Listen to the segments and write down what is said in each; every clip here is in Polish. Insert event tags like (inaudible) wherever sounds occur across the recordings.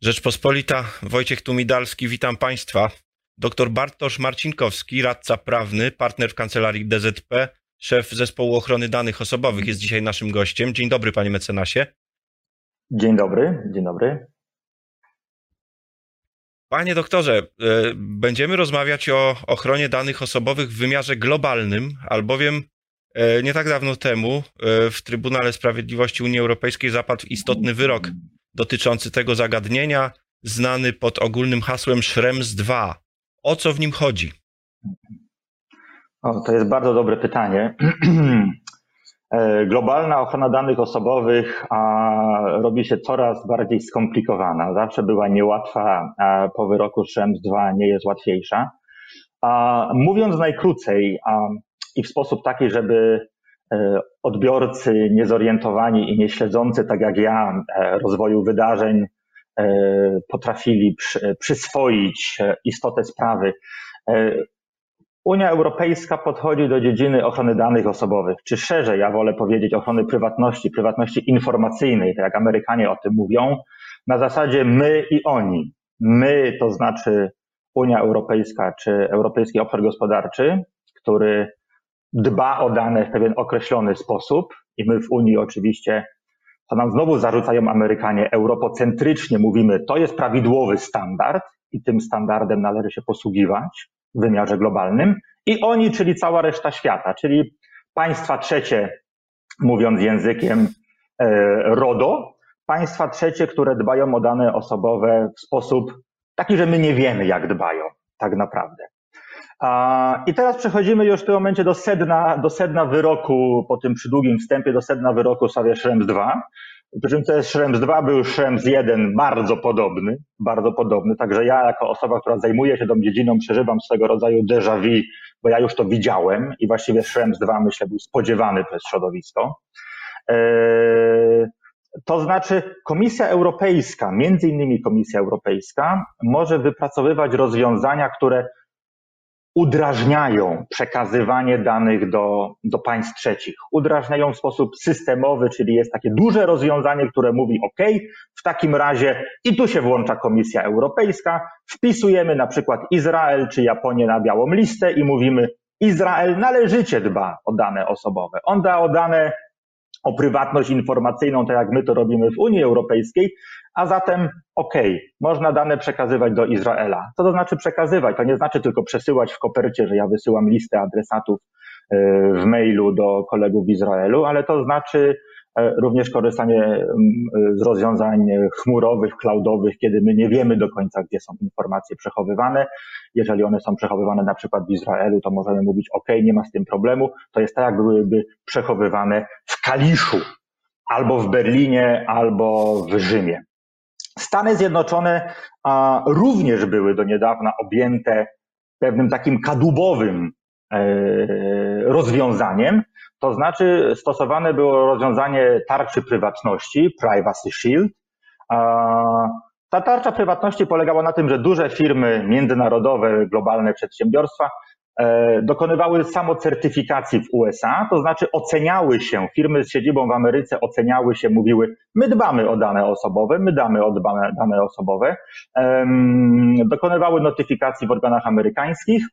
Rzeczpospolita, Wojciech Tumidalski, witam Państwa. Doktor Bartosz Marcinkowski, radca prawny, partner w kancelarii DZP, szef zespołu ochrony danych osobowych jest dzisiaj naszym gościem. Dzień dobry, panie mecenasie. Dzień dobry, dzień dobry. Panie doktorze, e, będziemy rozmawiać o ochronie danych osobowych w wymiarze globalnym, albowiem e, nie tak dawno temu e, w Trybunale Sprawiedliwości Unii Europejskiej zapadł istotny wyrok dotyczący tego zagadnienia, znany pod ogólnym hasłem Schrems II. O co w nim chodzi? O, to jest bardzo dobre pytanie. (clears throat) E, globalna ochrona danych osobowych a, robi się coraz bardziej skomplikowana. Zawsze była niełatwa, a po wyroku Schrems II nie jest łatwiejsza. A, mówiąc najkrócej a, i w sposób taki, żeby odbiorcy niezorientowani i nieśledzący, tak jak ja, e, rozwoju wydarzeń potrafili przy, przyswoić istotę sprawy, Unia Europejska podchodzi do dziedziny ochrony danych osobowych, czy szerzej, ja wolę powiedzieć ochrony prywatności, prywatności informacyjnej, tak jak Amerykanie o tym mówią, na zasadzie my i oni. My to znaczy Unia Europejska czy Europejski Obszar Gospodarczy, który dba o dane w pewien określony sposób i my w Unii oczywiście, to nam znowu zarzucają Amerykanie, europocentrycznie mówimy, to jest prawidłowy standard i tym standardem należy się posługiwać w wymiarze globalnym i oni, czyli cała reszta świata, czyli państwa trzecie, mówiąc językiem e, RODO, państwa trzecie, które dbają o dane osobowe w sposób taki, że my nie wiemy, jak dbają tak naprawdę. I teraz przechodzimy już w tym momencie do sedna, do sedna wyroku, po tym przydługim wstępie do sedna wyroku w sprawie Schrems 2. Przy czym jest Schrems 2, był Schrems 1 bardzo podobny, bardzo podobny. Także ja jako osoba, która zajmuje się tą dziedziną, przeżywam swego rodzaju déjà vu, bo ja już to widziałem i właściwie Schrems 2 myślę był spodziewany przez środowisko. Eee, to znaczy Komisja Europejska, między innymi Komisja Europejska, może wypracowywać rozwiązania, które udrażniają przekazywanie danych do, do państw trzecich. Udrażniają w sposób systemowy, czyli jest takie duże rozwiązanie, które mówi OK, w takim razie i tu się włącza Komisja Europejska, wpisujemy na przykład Izrael czy Japonię na białą listę i mówimy Izrael należycie dba o dane osobowe. On dba o dane o prywatność informacyjną, tak jak my to robimy w Unii Europejskiej, a zatem okej, okay, można dane przekazywać do Izraela. Co to znaczy przekazywać? To nie znaczy tylko przesyłać w kopercie, że ja wysyłam listę adresatów e, w mailu do kolegów w Izraelu, ale to znaczy e, również korzystanie z rozwiązań chmurowych, cloudowych, kiedy my nie wiemy do końca, gdzie są informacje przechowywane. Jeżeli one są przechowywane na przykład w Izraelu, to możemy mówić, OK, nie ma z tym problemu. To jest tak, jak byłyby przechowywane w Kaliszu, albo w Berlinie, albo w Rzymie. Stany Zjednoczone również były do niedawna objęte pewnym takim kadłubowym e, rozwiązaniem, to znaczy stosowane było rozwiązanie tarczy prywatności, Privacy Shield. Ta tarcza prywatności polegała na tym, że duże firmy międzynarodowe, globalne przedsiębiorstwa dokonywały samocertyfikacji w USA, to znaczy oceniały się, firmy z siedzibą w Ameryce oceniały się, mówiły, my dbamy o dane osobowe, my damy o dane, dane osobowe, dokonywały notyfikacji w organach amerykańskich,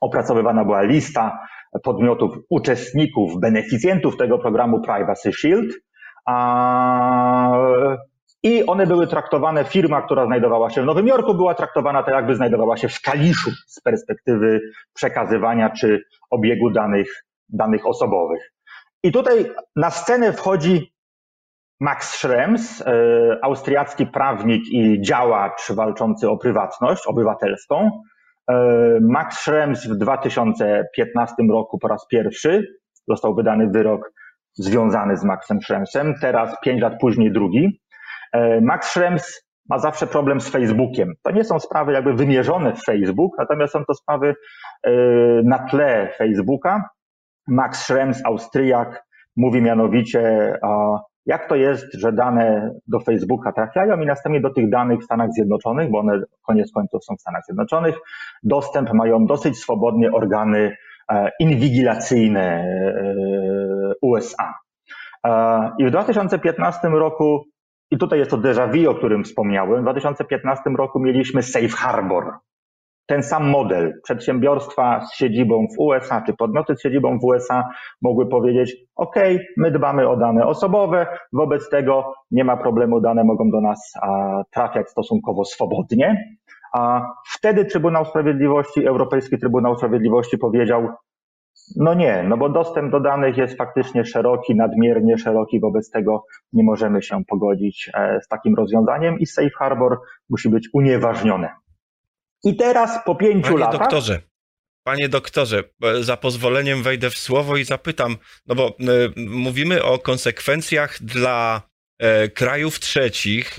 opracowywana była lista podmiotów, uczestników, beneficjentów tego programu Privacy Shield, a i one były traktowane, firma, która znajdowała się w Nowym Jorku, była traktowana tak, jakby znajdowała się w Kaliszu z perspektywy przekazywania czy obiegu danych, danych osobowych. I tutaj na scenę wchodzi Max Schrems, e, austriacki prawnik i działacz walczący o prywatność obywatelską. E, Max Schrems w 2015 roku po raz pierwszy został wydany wyrok związany z Maxem Schremsem, teraz pięć lat później drugi. E, Max Schrems ma zawsze problem z Facebookiem. To nie są sprawy jakby wymierzone w Facebook, natomiast są to sprawy e, na tle Facebooka. Max Schrems, Austriak, mówi mianowicie, jak to jest, że dane do Facebooka trafiają i następnie do tych danych w Stanach Zjednoczonych, bo one koniec końców są w Stanach Zjednoczonych, dostęp mają dosyć swobodnie organy e, inwigilacyjne USA. I w 2015 roku i tutaj jest to déjà vu, o którym wspomniałem, w 2015 roku mieliśmy Safe Harbor. Ten sam model. Przedsiębiorstwa z siedzibą w USA, czy podmioty z siedzibą w USA mogły powiedzieć, OK, my dbamy o dane osobowe, wobec tego nie ma problemu, dane mogą do nas trafiać stosunkowo swobodnie. A wtedy Trybunał Sprawiedliwości, Europejski Trybunał Sprawiedliwości powiedział, no nie, no bo dostęp do danych jest faktycznie szeroki, nadmiernie szeroki, wobec tego nie możemy się pogodzić e, z takim rozwiązaniem i Safe Harbor musi być unieważnione. I teraz po pięciu Panie latach. Doktorze, Panie doktorze, e, za pozwoleniem wejdę w słowo i zapytam, no bo y, mówimy o konsekwencjach dla krajów trzecich,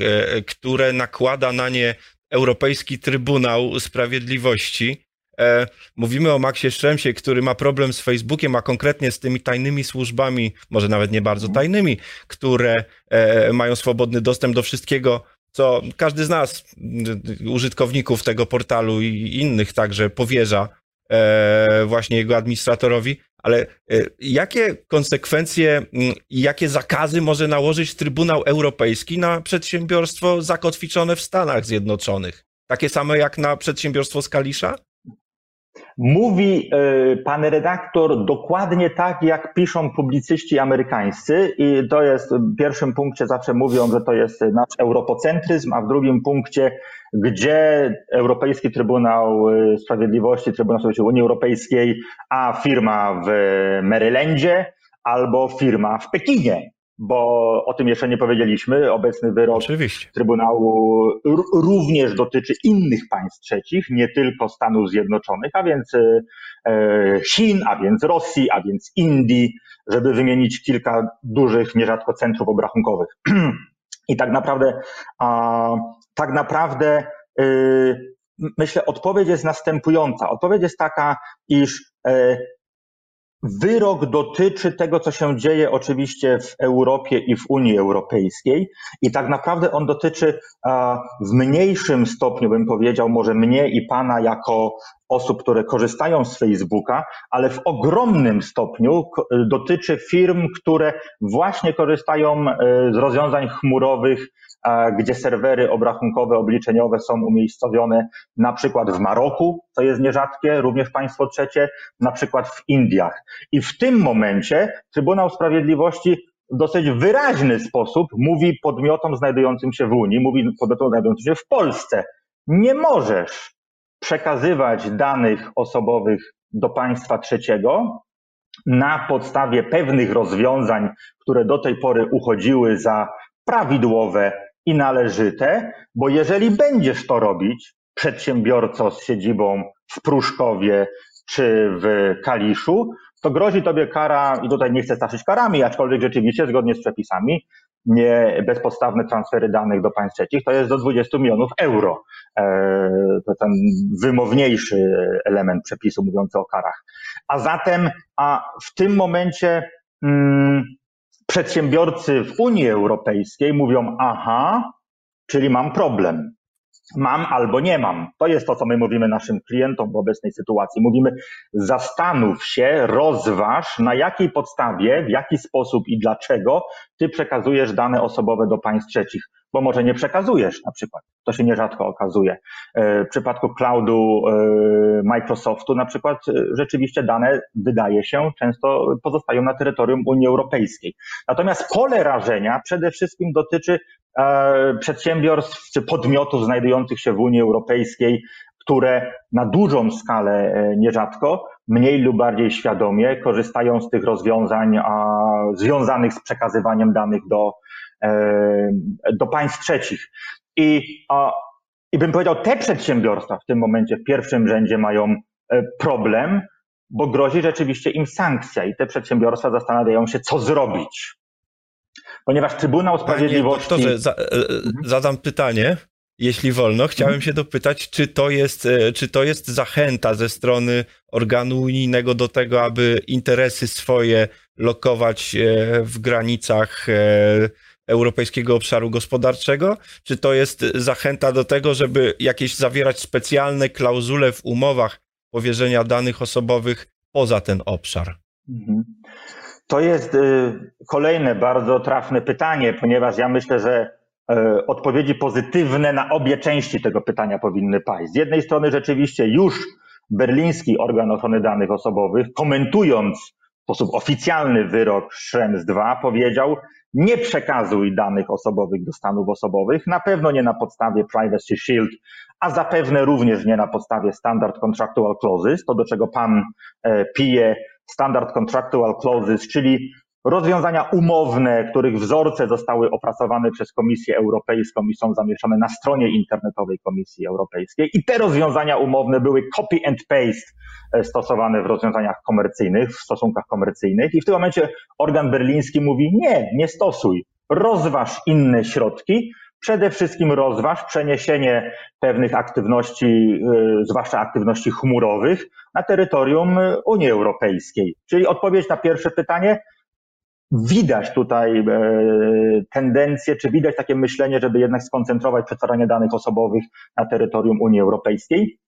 które nakłada na nie Europejski Trybunał Sprawiedliwości. E, mówimy o Maxie Szczemsie, który ma problem z Facebookiem, a konkretnie z tymi tajnymi służbami, może nawet nie bardzo tajnymi, które e, mają swobodny dostęp do wszystkiego, co każdy z nas, użytkowników tego portalu i innych także powierza e, właśnie jego administratorowi. Ale jakie konsekwencje i jakie zakazy może nałożyć Trybunał Europejski na przedsiębiorstwo zakotwiczone w Stanach Zjednoczonych? Takie same jak na przedsiębiorstwo z Kalisza? Mówi e, pan redaktor dokładnie tak, jak piszą publicyści amerykańscy i to jest w pierwszym punkcie zawsze mówią, że to jest nasz europocentryzm, a w drugim punkcie, gdzie Europejski Trybunał e, Sprawiedliwości, Trybunał Sprawiedliwości Unii Europejskiej, a firma w Marylandzie albo firma w Pekinie bo o tym jeszcze nie powiedzieliśmy. Obecny wyrok Oczywiście. Trybunału również dotyczy innych państw trzecich, nie tylko Stanów Zjednoczonych, a więc e, Chin, a więc Rosji, a więc Indii, żeby wymienić kilka dużych, nierzadko centrów obrachunkowych. (clears throat) I tak naprawdę, a, tak naprawdę y, myślę, odpowiedź jest następująca. Odpowiedź jest taka, iż e, Wyrok dotyczy tego, co się dzieje oczywiście w Europie i w Unii Europejskiej i tak naprawdę on dotyczy w mniejszym stopniu, bym powiedział, może mnie i pana jako osób, które korzystają z Facebooka, ale w ogromnym stopniu dotyczy firm, które właśnie korzystają e, z rozwiązań chmurowych, gdzie serwery obrachunkowe, obliczeniowe są umiejscowione na przykład w Maroku, to jest nierzadkie, również państwo trzecie, na przykład w Indiach. I w tym momencie Trybunał Sprawiedliwości w dosyć wyraźny sposób mówi podmiotom znajdującym się w Unii, mówi podmiotom znajdującym się w Polsce, nie możesz przekazywać danych osobowych do państwa trzeciego na podstawie pewnych rozwiązań, które do tej pory uchodziły za prawidłowe i należyte, bo jeżeli będziesz to robić, przedsiębiorco z siedzibą w Pruszkowie czy w Kaliszu, to grozi tobie kara, i tutaj nie chcę straszyć karami, aczkolwiek rzeczywiście zgodnie z przepisami, nie bezpodstawne transfery danych do państw trzecich, to jest do 20 milionów euro. E, to ten wymowniejszy element przepisu mówiący o karach. A zatem a w tym momencie mm, przedsiębiorcy w Unii Europejskiej mówią, aha, czyli mam problem. Mam albo nie mam. To jest to, co my mówimy naszym klientom w obecnej sytuacji. Mówimy, zastanów się, rozważ, na jakiej podstawie, w jaki sposób i dlaczego ty przekazujesz dane osobowe do państw trzecich bo może nie przekazujesz na przykład. To się nierzadko okazuje. E, w przypadku cloudu e, Microsoftu na przykład e, rzeczywiście dane, wydaje się, często pozostają na terytorium Unii Europejskiej. Natomiast pole rażenia przede wszystkim dotyczy przedsiębiorstw czy podmiotów znajdujących się w Unii Europejskiej, które na dużą skalę nierzadko, mniej lub bardziej świadomie korzystają z tych rozwiązań związanych z przekazywaniem danych do E, do państw trzecich. I, I bym powiedział, te przedsiębiorstwa w tym momencie w pierwszym rzędzie mają e, problem, bo grozi rzeczywiście im sankcja i te przedsiębiorstwa zastanawiają się, co zrobić. Ponieważ Trybunał Sprawiedliwości. Panie doktorze, za, e, zadam pytanie, jeśli wolno. Chciałem mhm. się dopytać, czy to, jest, czy to jest zachęta ze strony organu unijnego do tego, aby interesy swoje lokować w granicach Europejskiego Obszaru Gospodarczego? Czy to jest zachęta do tego, żeby jakieś zawierać specjalne klauzule w umowach powierzenia danych osobowych poza ten obszar? Mhm. To jest y, kolejne bardzo trafne pytanie, ponieważ ja myślę, że odpowiedzi pozytywne na obie części tego pytania powinny paść. Z jednej strony rzeczywiście już berliński organ ochrony danych osobowych, komentując w sposób oficjalny wyrok Schrems II, powiedział, nie przekazuj danych osobowych do stanów osobowych, na pewno nie na podstawie Privacy Shield, a zapewne również nie na podstawie Standard Contractual Clauses, to do czego pan e, pije Standard Contractual Clauses, czyli rozwiązania umowne, których wzorce zostały opracowane przez Komisję Europejską i są zamieszczone na stronie internetowej Komisji Europejskiej. I te rozwiązania umowne były copy and paste e, stosowane w rozwiązaniach komercyjnych, w stosunkach komercyjnych. I w tym momencie organ berliński mówi: Nie, nie stosuj. Rozważ inne środki, Przede wszystkim rozważ przeniesienie pewnych aktywności, e, zwłaszcza aktywności chmurowych, na terytorium Unii Europejskiej. Czyli odpowiedź na pierwsze pytanie, widać tutaj e, tendencję, czy widać takie myślenie, żeby jednak skoncentrować przetwarzanie danych osobowych na terytorium Unii Europejskiej.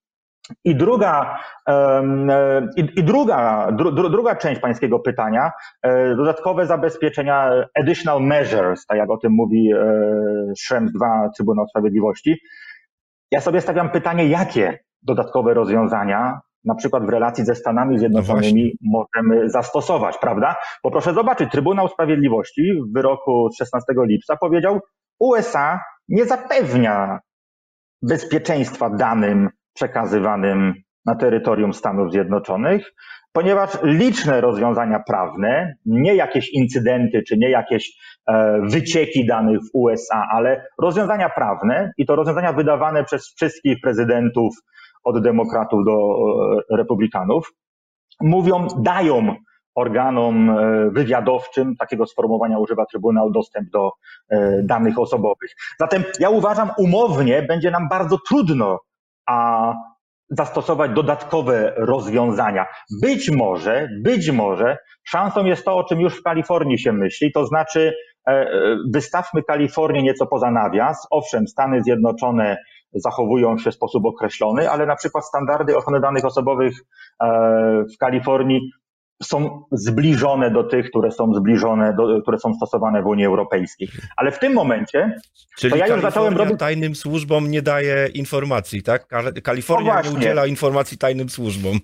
I druga, e, i, druga, dru, druga część pańskiego pytania, e, dodatkowe zabezpieczenia, additional measures, tak jak o tym mówi Schrems II Trybunał Sprawiedliwości. Ja sobie stawiam pytanie, jakie dodatkowe rozwiązania na przykład w relacji ze Stanami Zjednoczonymi no możemy zastosować, prawda? Bo proszę zobaczyć, Trybunał Sprawiedliwości w wyroku z 16 lipca powiedział, USA nie zapewnia bezpieczeństwa danym przekazywanym na terytorium Stanów Zjednoczonych, ponieważ liczne rozwiązania prawne, nie jakieś incydenty czy nie jakieś e, wycieki danych w USA, ale rozwiązania prawne i to rozwiązania wydawane przez wszystkich prezydentów od demokratów do e, republikanów, mówią, dają organom e, wywiadowczym, takiego sformułowania używa Trybunał, dostęp do e, danych osobowych. Zatem ja uważam, umownie będzie nam bardzo trudno a zastosować dodatkowe rozwiązania. Być może, być może szansą jest to, o czym już w Kalifornii się myśli, to znaczy wystawmy Kalifornię nieco poza nawias. Owszem, Stany Zjednoczone zachowują się w sposób określony, ale na przykład standardy ochrony danych osobowych e, w Kalifornii są zbliżone do tych, które są zbliżone, do, które są stosowane w Unii Europejskiej. Ale w tym momencie, Czyli to ja już zacząłem robić... tajnym służbom nie daje informacji, tak? Kalifornia nie udziela informacji tajnym służbom.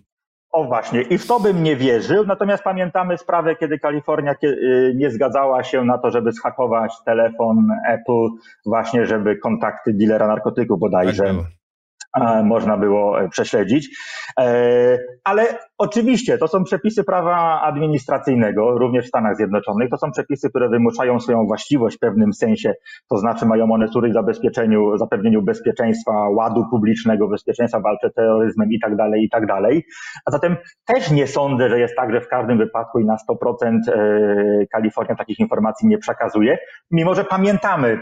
O właśnie, i w to bym nie wierzył, natomiast pamiętamy sprawę, kiedy Kalifornia y, nie zgadzała się na to, żeby schakować telefon Apple, właśnie żeby kontakty dealera narkotyków bodajże tak można było e, prześledzić. E, ale oczywiście to są przepisy prawa administracyjnego, również w Stanach Zjednoczonych. To są przepisy, które wymuszają swoją właściwość w pewnym sensie, to znaczy mają one służyć zabezpieczeniu, zapewnieniu bezpieczeństwa, ładu publicznego, bezpieczeństwa walce terroryzmem i tak dalej, i tak dalej. A zatem też nie sądzę, że jest tak, że w każdym wypadku i na 100% e, Kalifornia takich informacji nie przekazuje, mimo że pamiętamy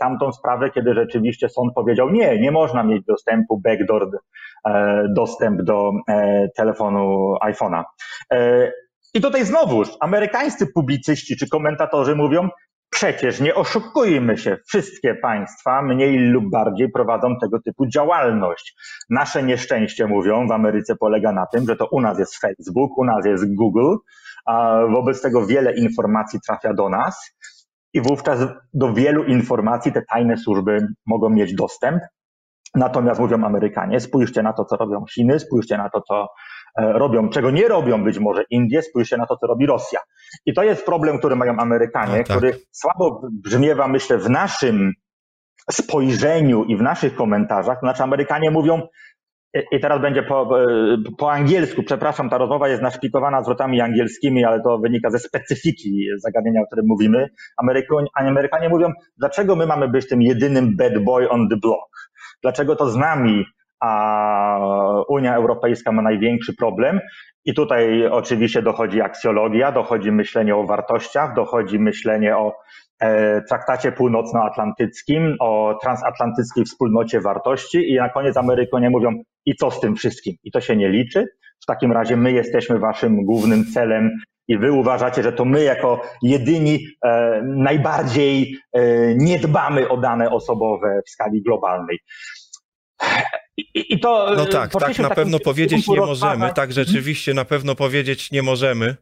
tamtą sprawę, kiedy rzeczywiście sąd powiedział, nie, nie można mieć do dostępu, backdoor e, dostęp do e, telefonu iPhone'a. E, I tutaj znowuż amerykańscy publicyści czy komentatorzy mówią, Przecież nie oszukujmy się, wszystkie państwa mniej lub bardziej prowadzą tego typu działalność. Nasze nieszczęście, mówią, w Ameryce polega na tym, że to u nas jest Facebook, u nas jest Google, a wobec tego wiele informacji trafia do nas i wówczas do wielu informacji te tajne służby mogą mieć dostęp, Natomiast mówią Amerykanie, spójrzcie na to, co robią Chiny, spójrzcie na to, co e, robią, czego nie robią być może Indie, spójrzcie na to, co robi Rosja. I to jest problem, który mają Amerykanie, no tak. który słabo brzmiewa, myślę, w naszym spojrzeniu i w naszych komentarzach. To znaczy Amerykanie mówią, i teraz będzie po, e, po angielsku, przepraszam, ta rozmowa jest naszpikowana zwrotami angielskimi, ale to wynika ze specyfiki zagadnienia, o którym mówimy. Amerykanie, Amerykanie mówią, dlaczego my mamy być tym jedynym bad boy on the block? Dlaczego to z nami a Unia Europejska ma największy problem? I tutaj oczywiście dochodzi aksjologia, dochodzi myślenie o wartościach, dochodzi myślenie o traktacie północnoatlantyckim, o transatlantyckiej wspólnocie wartości i na koniec Amerykanie mówią i co z tym wszystkim? I to się nie liczy. W takim razie my jesteśmy waszym głównym celem i wy uważacie, że to my jako jedyni e, najbardziej e, nie dbamy o dane osobowe w skali globalnej. I, I, to. No tak, tak na pewno powiedzieć nie możemy. Tak, rzeczywiście na pewno powiedzieć nie możemy.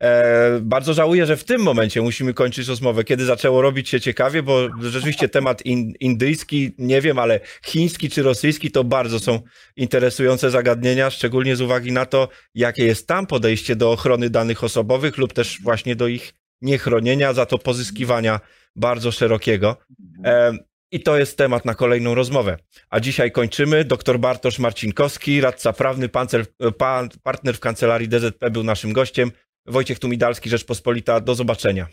E, bardzo żałuję, że w tym momencie musimy kończyć rozmowę, kiedy zaczęło robić się ciekawie, bo rzeczywiście temat in, indyjski, nie wiem, ale chiński czy rosyjski to bardzo są interesujące zagadnienia, szczególnie z uwagi na to, jakie jest tam podejście do ochrony danych osobowych lub też właśnie do ich niechronienia, za to pozyskiwania bardzo szerokiego. E, i to jest temat na kolejną rozmowę. A dzisiaj kończymy. Dr Bartosz Marcinkowski, radca prawny, pancer, pan, partner w kancelarii DZP był naszym gościem. Wojciech Tumidalski, Rzeczpospolita. Do zobaczenia.